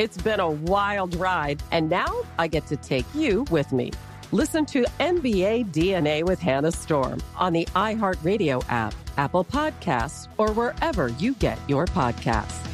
It's been a wild ride, and now I get to take you with me. Listen to NBA DNA with Hannah Storm on the iHeartRadio app, Apple Podcasts, or wherever you get your podcasts.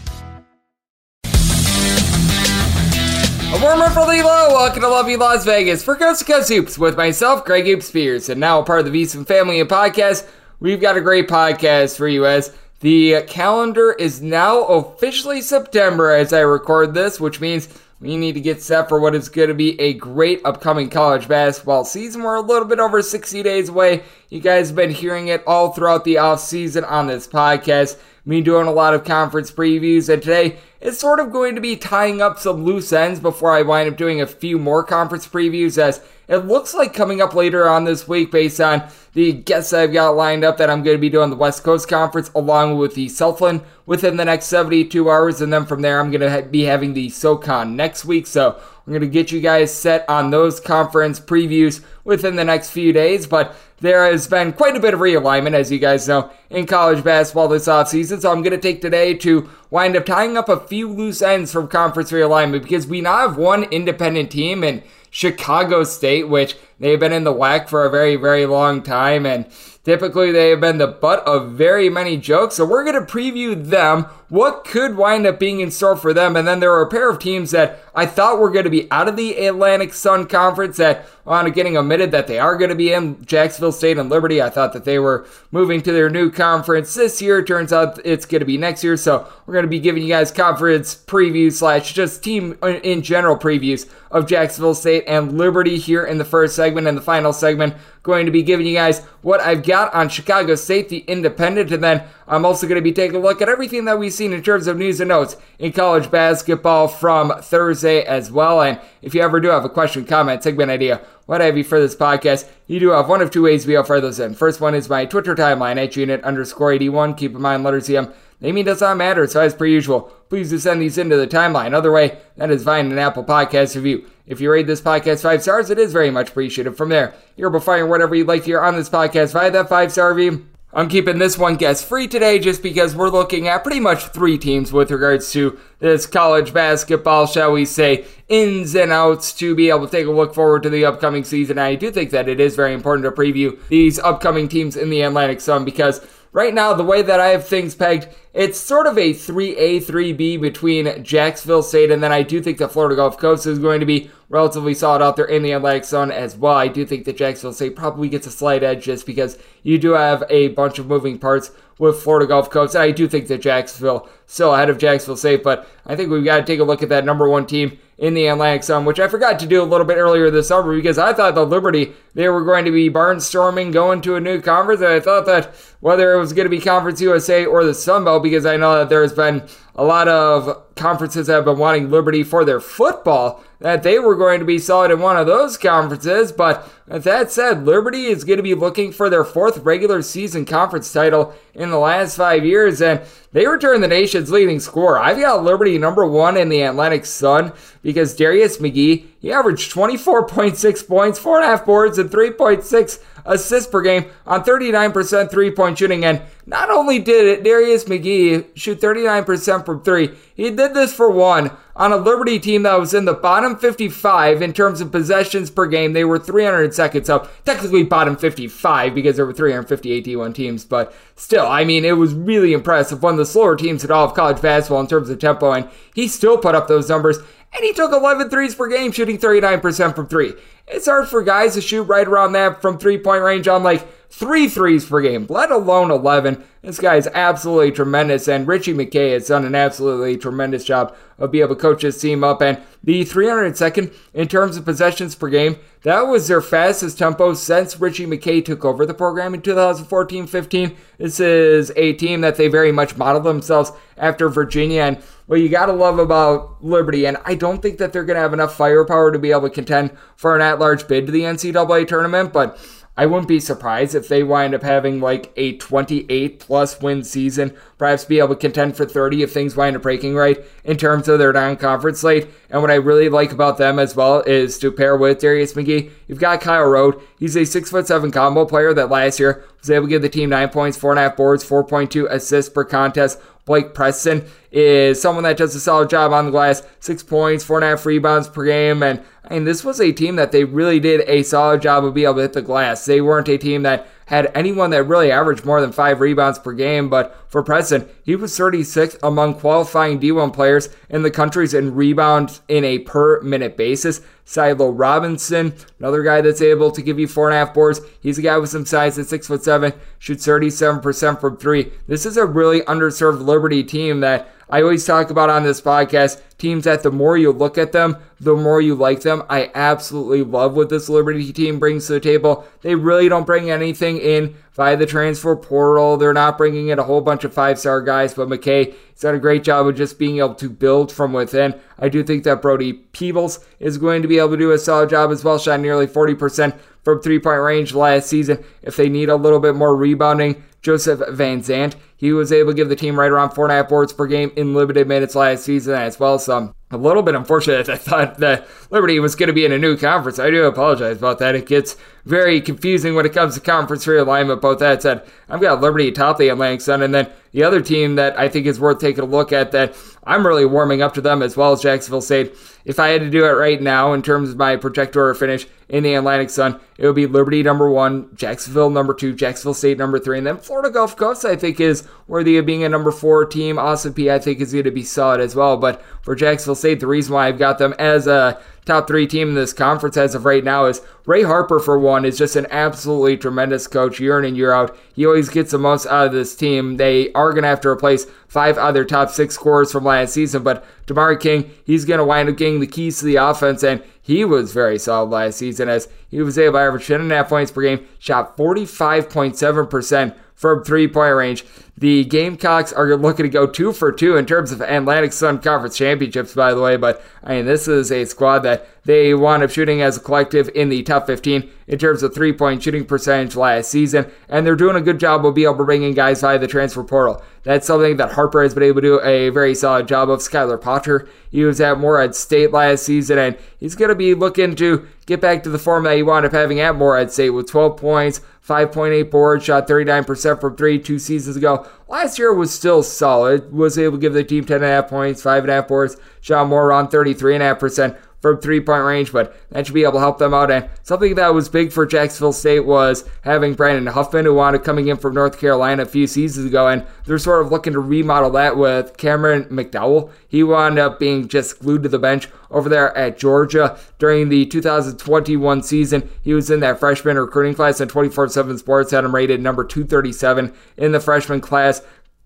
A warmer for Lilo. Welcome to Lovey Las Vegas for Coast to Coast Hoops with myself, Greg Hoop Spears, and now a part of the VSiN family of podcasts. We've got a great podcast for you as the calendar is now officially September as I record this, which means we need to get set for what is going to be a great upcoming college basketball season. We're a little bit over 60 days away. You guys have been hearing it all throughout the off season on this podcast. Me doing a lot of conference previews, and today it's sort of going to be tying up some loose ends before I wind up doing a few more conference previews as it looks like coming up later on this week based on the guests I've got lined up that I'm going to be doing the West Coast Conference along with the Southland within the next 72 hours. And then from there, I'm going to be having the SoCon next week. So I'm going to get you guys set on those conference previews within the next few days. But there has been quite a bit of realignment, as you guys know, in college basketball this offseason. So I'm going to take today to wind up tying up a few loose ends from conference realignment because we now have one independent team and Chicago State, which they've been in the WAC for a very, very long time. And typically they have been the butt of very many jokes. So we're going to preview them, what could wind up being in store for them. And then there are a pair of teams that I thought were going to be out of the Atlantic Sun Conference that on getting omitted that they are going to be in Jacksonville State and Liberty. I thought that they were moving to their new conference this year. Turns out it's going to be next year. So we're going to be giving you guys conference previews slash just team uh, in general previews of Jacksonville State and Liberty here in the first segment and the final segment. Going to be giving you guys what I've got on Chicago State, the independent, and then I'm also going to be taking a look at everything that we've seen in terms of news and notes in college basketball from Thursday as well. And if you ever do have a question, comment, segment idea, what have you for this podcast, you do have one of two ways we fire those in. First one is my Twitter timeline at unit underscore 81. Keep in mind, letters EM. Naming does not matter, so as per usual, please do send these into the timeline. Other way, that is via an Apple Podcast review. If you rate this podcast five stars, it is very much appreciated. From there, you're able to find whatever you'd like to hear on this podcast via that five star review. I'm keeping this one guest free today just because we're looking at pretty much three teams with regards to this college basketball, shall we say, ins and outs to be able to take a look forward to the upcoming season. I do think that it is very important to preview these upcoming teams in the Atlantic Sun because right now, the way that I have things pegged, it's sort of a 3A, 3B between Jacksonville State, and then I do think that Florida Gulf Coast is going to be relatively solid out there in the Atlantic Sun as well. I do think that Jacksonville State probably gets a slight edge just because you do have a bunch of moving parts with Florida Gulf Coast. And I do think that Jacksonville still ahead of Jacksonville State, but I think we've got to take a look at that number one team in the Atlantic Sun, which I forgot to do a little bit earlier this summer because I thought the Liberty they were going to be barnstorming going to a new conference, and I thought that whether it was going to be Conference USA or the Sun Belt, because I know that there's been a lot of conferences that have been wanting Liberty for their football, that they were going to be solid in one of those conferences. But with that said, Liberty is going to be looking for their fourth regular season conference title in the last five years, and they return the nation's leading scorer. I've got Liberty number one in the Atlantic Sun because Darius McGhee, he averaged 24.6 points, four and a half boards, and 3.6 assists per game on 39% three point shooting. And not only did it, Darius McGhee shoot 39% from three, he did this for one on a Liberty team that was in the bottom 55 in terms of possessions per game. They were 300 seconds so technically bottom 55 because there were 358 D1 teams, but still, I mean, it was really impressive. One of the slower teams in all of college basketball in terms of tempo, and he still put up those numbers and he took 11 threes per game, shooting 39% from three. It's hard for guys to shoot right around that from three point range on like three threes per game, let alone 11. This guy is absolutely tremendous, and Ritchie McKay has done an absolutely tremendous job of being able to coach his team up. And the 302nd in terms of possessions per game, that was their fastest tempo since Ritchie McKay took over the program in 2014 15. This is a team that they very much modeled themselves after Virginia. And what you got to love about Liberty, and I don't think that they're going to have enough firepower to be able to contend for an at large bid to the NCAA tournament, but I wouldn't be surprised if they wind up having like a 28 plus win season, perhaps be able to contend for 30 if things wind up breaking right in terms of their non conference slate. And what I really like about them as well is to pair with Darius McGhee, you've got Kyle Rohde. He's a six foot seven combo player that last year was able to give the team nine points, four and a half boards, 4.2 assists per contest. Blake Preston is someone that does a solid job on the glass, six points, four and a half rebounds per game, and I mean, this was a team that they really did a solid job of being able to hit the glass. They weren't a team that had anyone that really averaged more than five rebounds per game, but for Preston, he was 36th among qualifying D1 players in the countries in rebounds in a per minute basis. Shiloh Robinson, another guy that's able to give you four and a half boards. He's a guy with some size at six foot seven, shoots 37% from three. This is a really underserved Liberty team that I always talk about on this podcast teams that the more you look at them, the more you like them. I absolutely love what this Liberty team brings to the table. They really don't bring anything in via the transfer portal. They're not bringing in a whole bunch of five star guys, but McKay has done a great job of just being able to build from within. I do think that Brody Peebles is going to be able to do a solid job as well, shot nearly 40% from three point range last season. If they need a little bit more rebounding, Joseph Venzant. He was able to give the team right around four and a half boards per game in limited minutes last season as well. So a little bit unfortunate. I thought that Liberty was going to be in a new conference. I do apologize about that. It gets very confusing when it comes to conference realignment. Both that said, I've got Liberty top the Atlantic Sun, and then the other team that I think is worth taking a look at that I'm really warming up to them as well as Jacksonville State. If I had to do it right now in terms of my projector finish in the Atlantic Sun, it would be Liberty number one, Jacksonville number two, Jacksonville State number three, and then Florida Gulf Coast I think is worthy of being a number four team. Austin Peay I think is going to be solid as well. But for Jacksonville State, the reason why I've got them as a top three team in this conference as of right now is Ray Harper, for one, is just an absolutely tremendous coach year in and year out. He always gets the most out of this team. They are going to have to replace five other top six scorers from last season, but Demaree King, he's going to wind up getting the keys to the offense, and he was very solid last season as he was able to average 10.5 points per game, shot 45.7% from three point range. The Gamecocks are looking to go two for two in terms of Atlantic Sun Conference championships, by the way. But I mean, this is a squad that they wound up shooting as a collective in the top 15 in terms of three point shooting percentage last season, and they're doing a good job of being able to bring in guys via the transfer portal. That's something that Harper has been able to do a very solid job of. Skyelar Potter, he was at Morehead State last season, and he's going to be looking to get back to the form that he wound up having at Morehead State with 12 points, 5.8 boards, shot 39% from three two seasons ago. Last year was still solid, was able to give the team 10.5 points, 5.5 boards, shot more around 33.5% from three point range, but that should be able to help them out. And something that was big for Jacksonville State was having Brandon Huffman, who wanted coming in from North Carolina a few seasons ago, and they're sort of looking to remodel that with Cameron McDowell. He wound up being just glued to the bench over there at Georgia during the 2021 season. He was in that freshman recruiting class, and 24 7 Sports had him rated number 237 in the freshman class.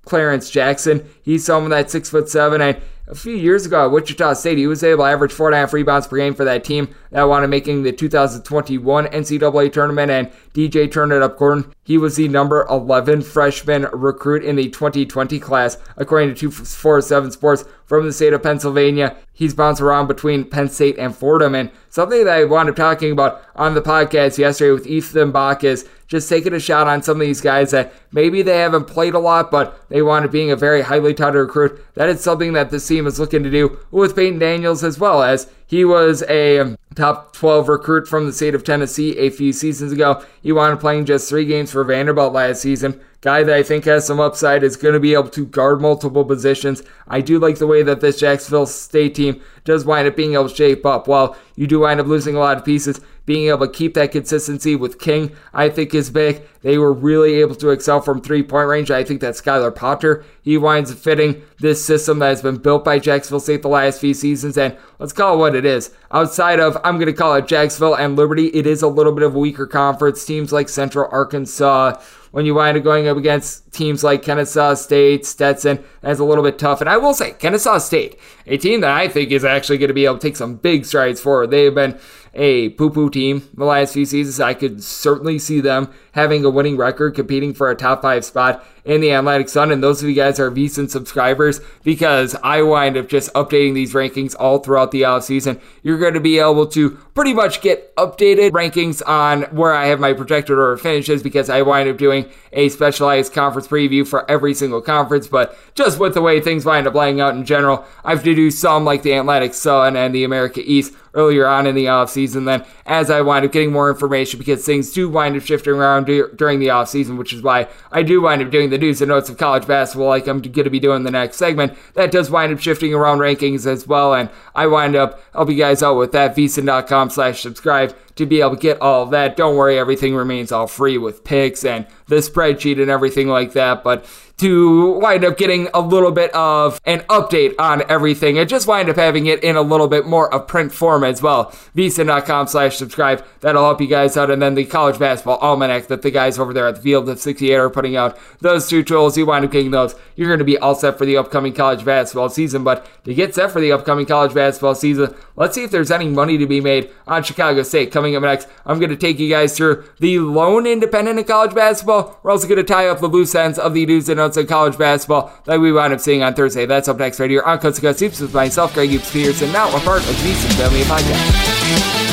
Clarence Jackson, he's someone that's six foot seven and a few years ago at Wichita State, he was able to average four and a half rebounds per game for that team that up making the 2021 NCAA tournament. And DJ turned it up Gordon, he was the number 11 freshman recruit in the 2020 class, according to 247 Sports from the state of Pennsylvania. He's bounced around between Penn State and Fordham. And something that I wound up talking about on the podcast yesterday with Ethan Bach is just taking a shot on some of these guys that maybe they haven't played a lot, but they want to being a very highly touted recruit. That is something that this team is looking to do with Peyton Daniels as well as he was a top 12 recruit from the state of Tennessee a few seasons ago. He wound up playing just three games for Vanderbilt last season. Guy that I think has some upside is going to be able to guard multiple positions. I do like the way that this Jacksonville State team does wind up being able to shape up. While you do wind up losing a lot of pieces, being able to keep that consistency with King, I think is big. They were really able to excel from three point range. I think that Skyelar Potter, he winds up fitting this system that has been built by Jacksonville State the last few seasons. And let's call it what it is. Outside of, I'm going to call it Jacksonville and Liberty, it is a little bit of a weaker conference. Teams like Central Arkansas, when you wind up going up against teams like Kennesaw State, Stetson, that's a little bit tough. And I will say, Kennesaw State, a team that I think is actually going to be able to take some big strides forward. They have been a poo poo team the last few seasons. I could certainly see them having a winning record, competing for a top five spot in the Atlantic Sun. And those of you guys are VSiN subscribers because I wind up just updating these rankings all throughout the off season. You're going to be able to pretty much get updated rankings on where I have my projected order finishes because I wind up doing a specialized conference preview for every single conference. But just with the way things wind up laying out in general, I have to do some like the Atlantic Sun and the America East earlier on in the offseason. Then as I wind up getting more information because things do wind up shifting around during the offseason, which is why I do wind up doing the news and notes of college basketball like I'm going to be doing the next segment. That does wind up shifting around rankings as well. And I wind up helping you guys out with that, vsin.com slash subscribe to be able to get all of that. Don't worry, everything remains all free with picks and the spreadsheet and everything like that. But to wind up getting a little bit of an update on everything and just wind up having it in a little bit more of print form as well. vsin.com slash subscribe. That'll help you guys out. And then the college basketball almanac that the guys over there at the Field of 68 are putting out. Those two tools, you wind up getting those. You're going to be all set for the upcoming college basketball season. But to get set for the upcoming college basketball season, let's see if there's any money to be made on Chicago State. Coming up next, I'm going to take you guys through the lone independent in college basketball. We're also going to tie up the loose ends of the news and in college basketball that we wound up seeing on Thursday. That's up next right here on Coast to Coast with myself, Greg Hoops Peterson, now a part of the VSiN Family Podcast.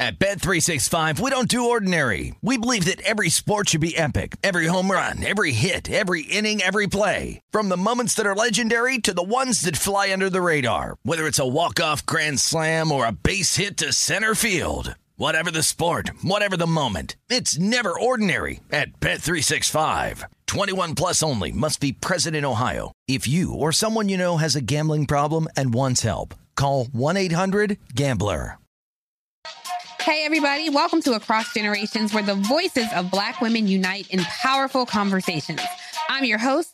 At Bet365, we don't do ordinary. We believe that every sport should be epic. Every home run, every hit, every inning, every play. From the moments that are legendary to the ones that fly under the radar. Whether it's a walk-off grand slam or a base hit to center field. Whatever the sport, whatever the moment, it's never ordinary at Bet365. 21 plus only must be present in Ohio. If you or someone you know has a gambling problem and wants help, call 1-800-GAMBLER. Hey everybody, welcome to Across Generations where the voices of black women unite in powerful conversations. I'm your host,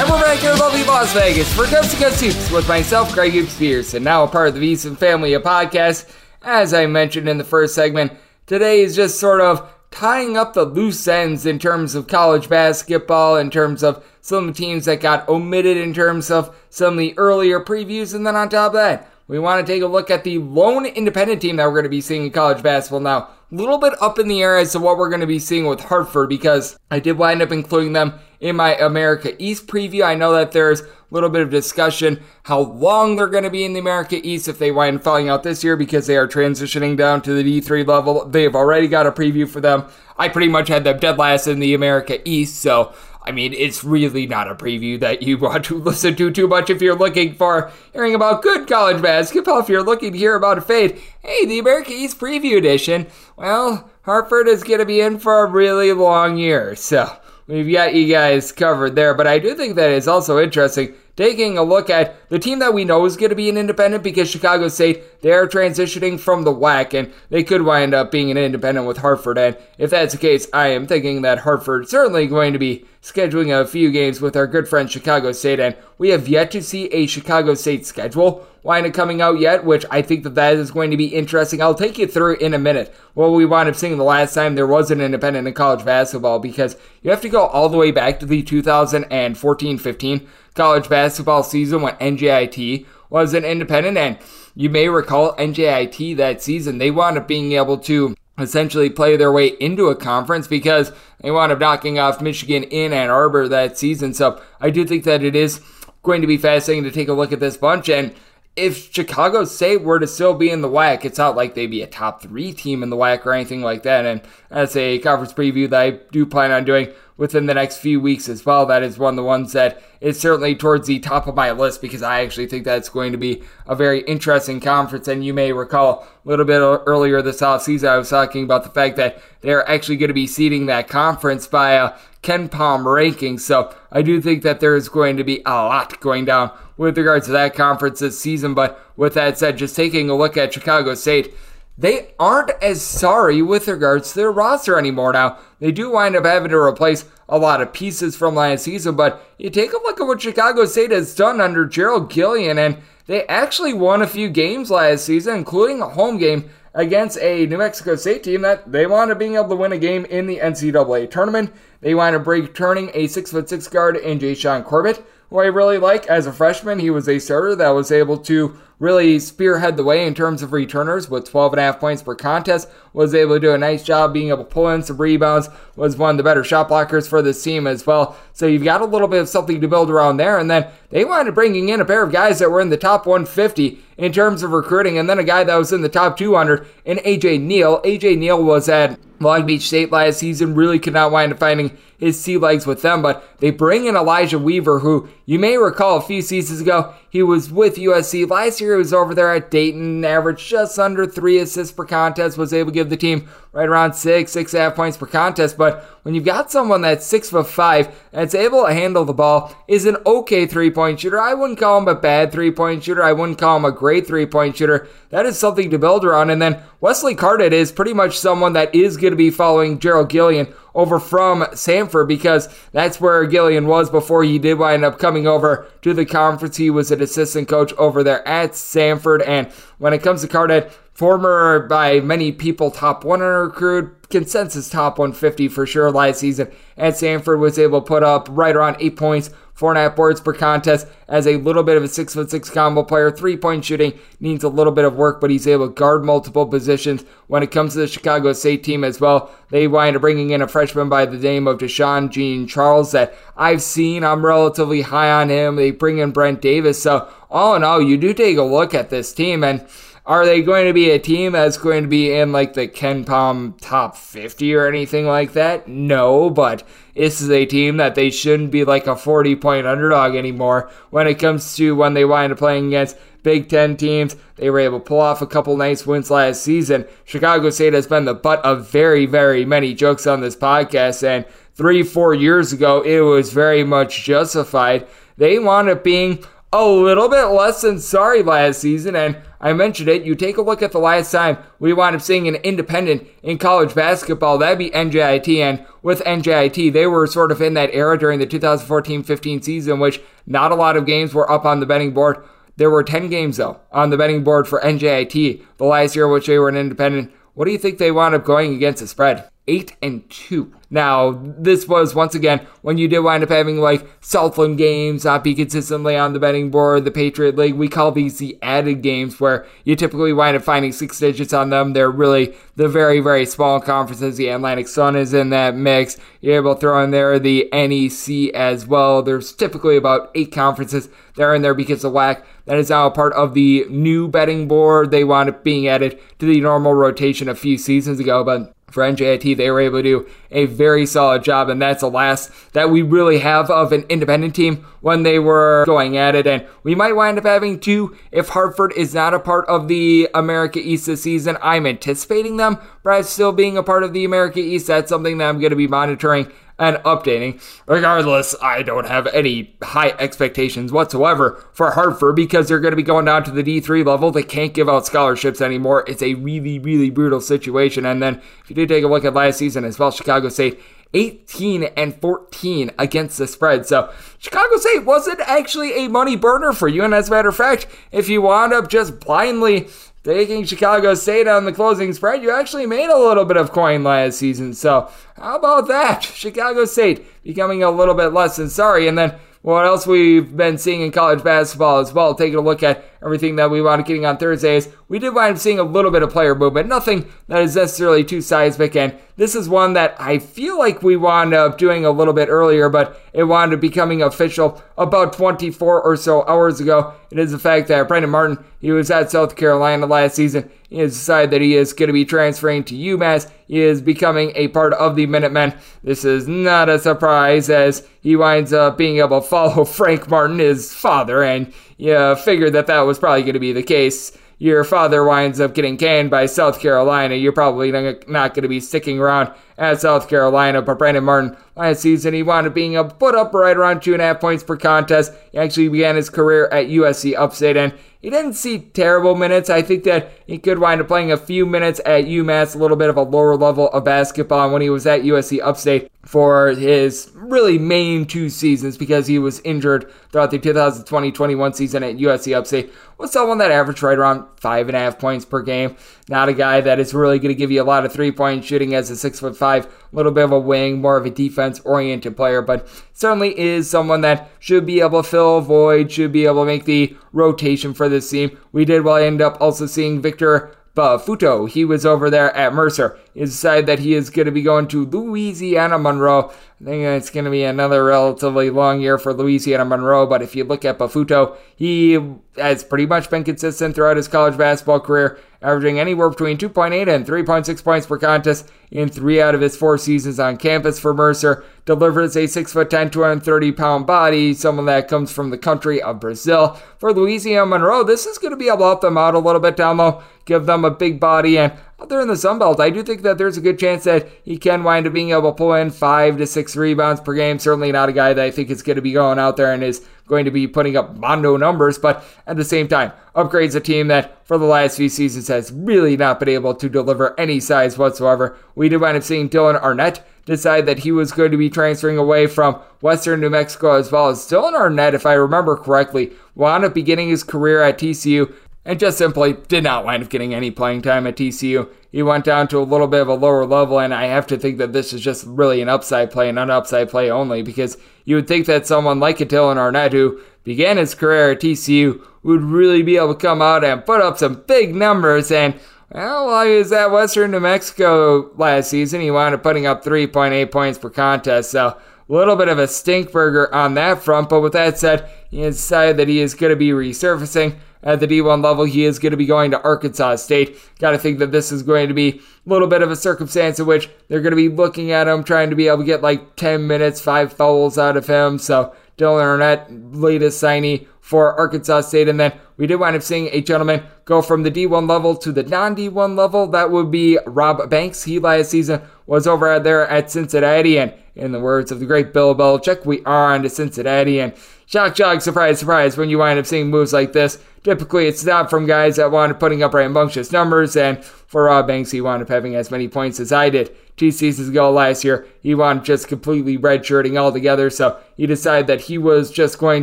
And we're back here in lovely Las Vegas for Coast to Coast Hoops with myself, Greg Hoops Pierce, and now a part of the VSiN Family of Podcast. As I mentioned in the first segment, today is just sort of tying up the loose ends in terms of college basketball, in terms of some of the teams that got omitted in terms of some of the earlier previews, and then on top of that, we want to take a look at the lone independent team that we're going to be seeing in college basketball now. A little bit up in the air as to what we're going to be seeing with Hartford because I did wind up including them in my America East preview. I know that there's a little bit of discussion how long they're going to be in the America East if they wind up falling out this year because they are transitioning down to the D3 level. They've already got a preview for them. I pretty much had them dead last in the America East, so I mean, it's really not a preview that you want to listen to too much if you're looking for hearing about good college basketball. If you're looking to hear about a fade, hey, the America East Preview Edition. Well, Hartford is going to be in for a really long year, so we've got you guys covered there. But I do think that it's also interesting taking a look at the team that we know is going to be an independent because Chicago State, they're transitioning from the WAC and they could wind up being an independent with Hartford. And if that's the case, I am thinking that Hartford certainly going to be scheduling a few games with our good friend Chicago State. And we have yet to see a Chicago State schedule wind up coming out yet, which I think that that is going to be interesting. I'll take you through in a minute what we wound up seeing the last time there was an independent in college basketball because you have to go all the way back to the 2014-15 college basketball season when NJIT was an independent. And you may recall NJIT that season, they wound up being able to essentially play their way into a conference because they wound up knocking off Michigan in Ann Arbor that season. So I do think that it is going to be fascinating to take a look at this bunch. And if Chicago State were to still be in the WAC, it's not like they'd be a top three team in the WAC or anything like that. And that's a conference preview that I do plan on doing within the next few weeks as well. That is one of the ones that is certainly towards the top of my list because I actually think that's going to be a very interesting conference. And you may recall a little bit earlier this offseason, I was talking about the fact that they're actually going to be seeding that conference by a KenPom ranking. So I do think that there is going to be a lot going down with regards to that conference this season. But with that said, just taking a look at Chicago State, they aren't as sorry with regards to their roster anymore now. They do wind up having to replace a lot of pieces from last season, but you take a look at what Chicago State has done under Gerald Gillion, and they actually won a few games last season, including a home game against a New Mexico State team that they wound up being able to win a game in the NCAA tournament. They wind up returning a six foot six guard in Jahsean Corbett, who I really like as a freshman. He was a starter that was able to really spearhead the way in terms of returners with 12 and a half points per contest. Was able to do a nice job being able to pull in some rebounds. Was one of the better shot blockers for this team as well. So you've got a little bit of something to build around there. And then they up bringing in a pair of guys that were in the top 150 in terms of recruiting, and then a guy that was in the top 200 in AJ Neal. AJ Neal was at Long Beach State last season, really could not wind up finding his sea legs with them, but they bring in Elijah Weaver, who you may recall a few seasons ago, he was with USC last year he was over there at Dayton, averaged just under three assists per contest, was able to give the team right around six, six and a half points per contest. But when you've got someone that's six foot five that's able to handle the ball, is an okay three point shooter. I wouldn't call him a bad three point shooter. I wouldn't call him a great three point shooter. That is something to build around. And then Wesley Cardet is pretty much someone that is going to be following Gerald Gillion over from Samford because that's where Gillion was before he did wind up coming over to the conference. He was an assistant coach over there at Samford. And when it comes to Cardet, former by many people top 100 recruit, consensus top 150 for sure last season. And Samford was able to put up right around eight points, four and a half boards per contest as a little bit of a six foot six combo player. Three point shooting needs a little bit of work, but he's able to guard multiple positions. When it comes to the Chicago State team as well, they wind up bringing in a freshman by the name of Deshaun Jean Charles that I've seen. I'm relatively high on him. They bring in Brent Davis. So all in all, you do take a look at this team and are they going to be a team that's going to be in like the KenPom top 50 or anything like that? No, but this is a team that they shouldn't be like a 40 point underdog anymore when it comes to when they wind up playing against Big Ten teams. They were able to pull off a couple nice wins last season. Chicago State has been the butt of very, very many jokes on this podcast, and three, four years ago, it was very much justified. They wound up being a little bit less than sorry last season, and I mentioned it. You take a look at the last time we wound up seeing an independent in college basketball, that'd be NJIT. And with NJIT, they were sort of in that era during the 2014 15 season, which not a lot of games were up on the betting board. There were 10 games, though, on the betting board for NJIT the last year, which they were an independent. What do you think they wound up going against the spread? 8 and 2. Now, this was once again when you did wind up having like Southland games not be consistently on the betting board, the Patriot League. We call these the added games where you typically wind up finding six digits on them. They're really the very, very small conferences. The Atlantic Sun is in that mix. You're able to throw in there the NEC as well. There's typically about eight conferences that are in there because of WAC. That is now a part of the new betting board. They wound up being added to the normal rotation a few seasons ago, but for NJIT, they were able to do a very solid job, and that's the last that we really have of an independent team when they were going at it. And we might wind up having two if Hartford is not a part of the America East this season. I'm anticipating them, but still being a part of the America East. That's something that I'm going to be monitoring and updating. Regardless, I don't have any high expectations whatsoever for Hartford because they're going to be going down to the D3 level. They can't give out scholarships anymore. It's a really, really brutal situation. And then if you do take a look at last season as well, Chicago State 18 and 14 against the spread. So Chicago State wasn't actually a money burner for you. And as a matter of fact, if you wound up just blindly taking Chicago State on the closing spread, you actually made a little bit of coin last season. So, how about that? Chicago State becoming a little bit less than sorry. And then what else we've been seeing in college basketball as well, taking a look at everything that we wound up getting on Thursdays, we did wind up seeing a little bit of player movement, nothing that is necessarily too seismic. And this is one that I feel like we wound up doing a little bit earlier, but it wound up becoming official about 24 or so hours ago. It is the fact that Brandon Martin, he was at South Carolina last season. He has decided that he is going to be transferring to UMass. He is becoming a part of the Minutemen. This is not a surprise as he winds up being able to follow Frank Martin, his father, and you figured that that was probably going to be the case your father winds up getting canned by South Carolina, you're probably not going to be sticking around at South Carolina. But Brandon Martin, last season, he wound up being a put up right around two and a half points per contest. He actually began his career at USC Upstate, and he didn't see terrible minutes. I think that he could wind up playing a few minutes at UMass, a little bit of a lower level of basketball. And when he was at USC Upstate for his really main two seasons, because he was injured throughout the 2020-21 season at USC Upstate, was someone that averaged right around five and a half points per game. Not a guy that is really going to give you a lot of three-point shooting as a six foot five, a little bit of a wing, more of a defense-oriented player, but certainly is someone that should be able to fill a void, should be able to make the rotation for this team. We did well end up also seeing Victor Bafutto. He was over there at Mercer. Is decided that he is going to be going to Louisiana Monroe. I think it's going to be another relatively long year for Louisiana Monroe, but if you look at Bafutto, he has pretty much been consistent throughout his college basketball career, averaging anywhere between 2.8 and 3.6 points per contest in three out of his four seasons on campus for Mercer. Delivers a 6'10, 230 pound body, someone that comes from the country of Brazil. For Louisiana Monroe, this is going to be able to help them out a little bit down low, give them a big body, and out there in the Sun Belt, I do think that there's a good chance that he can wind up being able to pull in five to six rebounds per game. Certainly not a guy that I think is going to be going out there and is going to be putting up mondo numbers, but at the same time, upgrades a team that for the last few seasons has really not been able to deliver any size whatsoever. We did wind up seeing Dylan Arnett decide that he was going to be transferring away from Western New Mexico as well as Dylan Arnett, if I remember correctly, wound up beginning his career at TCU and just simply did not wind up getting any playing time at TCU. He went down to a little bit of a lower level, and I have to think that this is just really an upside play and an upside play only because you would think that someone like a Dylan Arnett, who began his career at TCU, would really be able to come out and put up some big numbers. And well, while he was at Western New Mexico last season, he wound up putting up 3.8 points per contest. So a little bit of a stink burger on that front. But with that said, he decided that he is going to be resurfacing at the D1 level. He is going to be going to Arkansas State. Got to think that this is going to be a little bit of a circumstance in which they're going to be looking at him, trying to be able to get like 10 minutes, five fouls out of him. So Dylan Arnett, latest signee for Arkansas State. And then we did wind up seeing a gentleman go from the D1 level to the non D1 level. That would be Rob Banks. He last season was over there at Cincinnati. And in the words of the great Bill Belichick, we are on to Cincinnati. And shock, shock, surprise, surprise, when you wind up seeing moves like this. Typically, it's not from guys that wound up putting up rambunctious numbers. And for Rob Banks, he wound up having as many points as I did two seasons ago last year. He wound up just completely redshirting altogether. So he decided that he was just going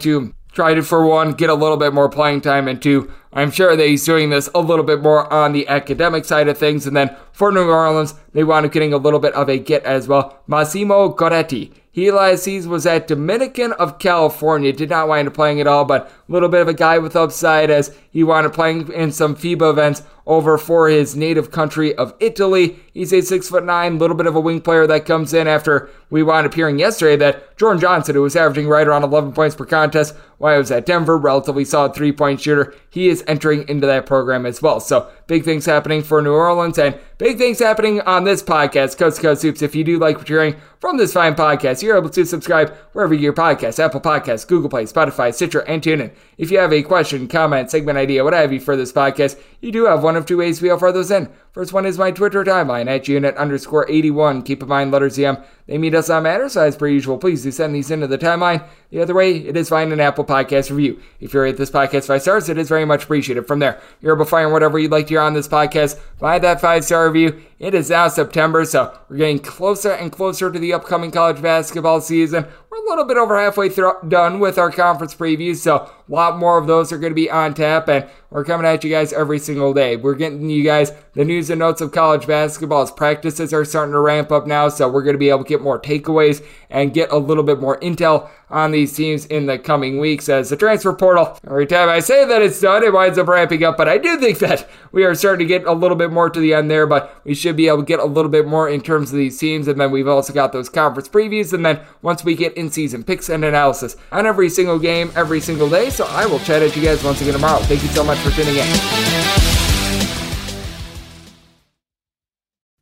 to to, for one, get a little bit more playing time, and two, I'm sure that he's doing this a little bit more on the academic side of things. And then for New Orleans, they wound up getting a little bit of a get as well. Massimo Goretti. He last season was at Dominican of California. Did not wind up playing at all, but a little bit of a guy with upside as he wound up playing in some FIBA events over for his native country of Italy. He's a six foot nine, little bit of a wing player that comes in after we wound up hearing yesterday that Jordan Johnson, who was averaging right around 11 points per contest while he was at Denver, relatively solid three point shooter, he is entering into that program as well. So big things happening for New Orleans and big things happening on this podcast, Coast to Coast Hoops. If you do like what you're hearing from this fine podcast, you're able to subscribe wherever your podcasts, Apple Podcasts, Google Play, Spotify, Stitcher, and TuneIn. If you have a question, comment, segment idea, what have you for this podcast, you do have one of two ways we offer those in. First one is my Twitter timeline at unit underscore 81. Keep in mind, letters EM, they meet us on matter, so as per usual, please do send these into the timeline. The other way, it is find an Apple Podcast review. If you rate this podcast five stars, it is very much appreciated. From there, you're able to find whatever you'd like to hear on this podcast. Find that five star review. It is now September, so we're getting closer and closer to the upcoming college basketball season. We're a little bit over halfway through, done with our conference previews, so a lot more of those are going to be on tap, and we're coming at you guys every single day. We're getting you guys the news and notes of college basketball as practices are starting to ramp up now, so we're going to be able to get more takeaways and get a little bit more intel on these teams in the coming weeks as the transfer portal. Every time I say that it's done, it winds up ramping up, but I do think that we are starting to get a little bit more to the end there, but we should be able to get a little bit more in terms of these teams, and then we've also got those conference previews, and then once we get in season picks and analysis on every single game, every single day. So I will chat at you guys once again tomorrow. Thank you so much for tuning in.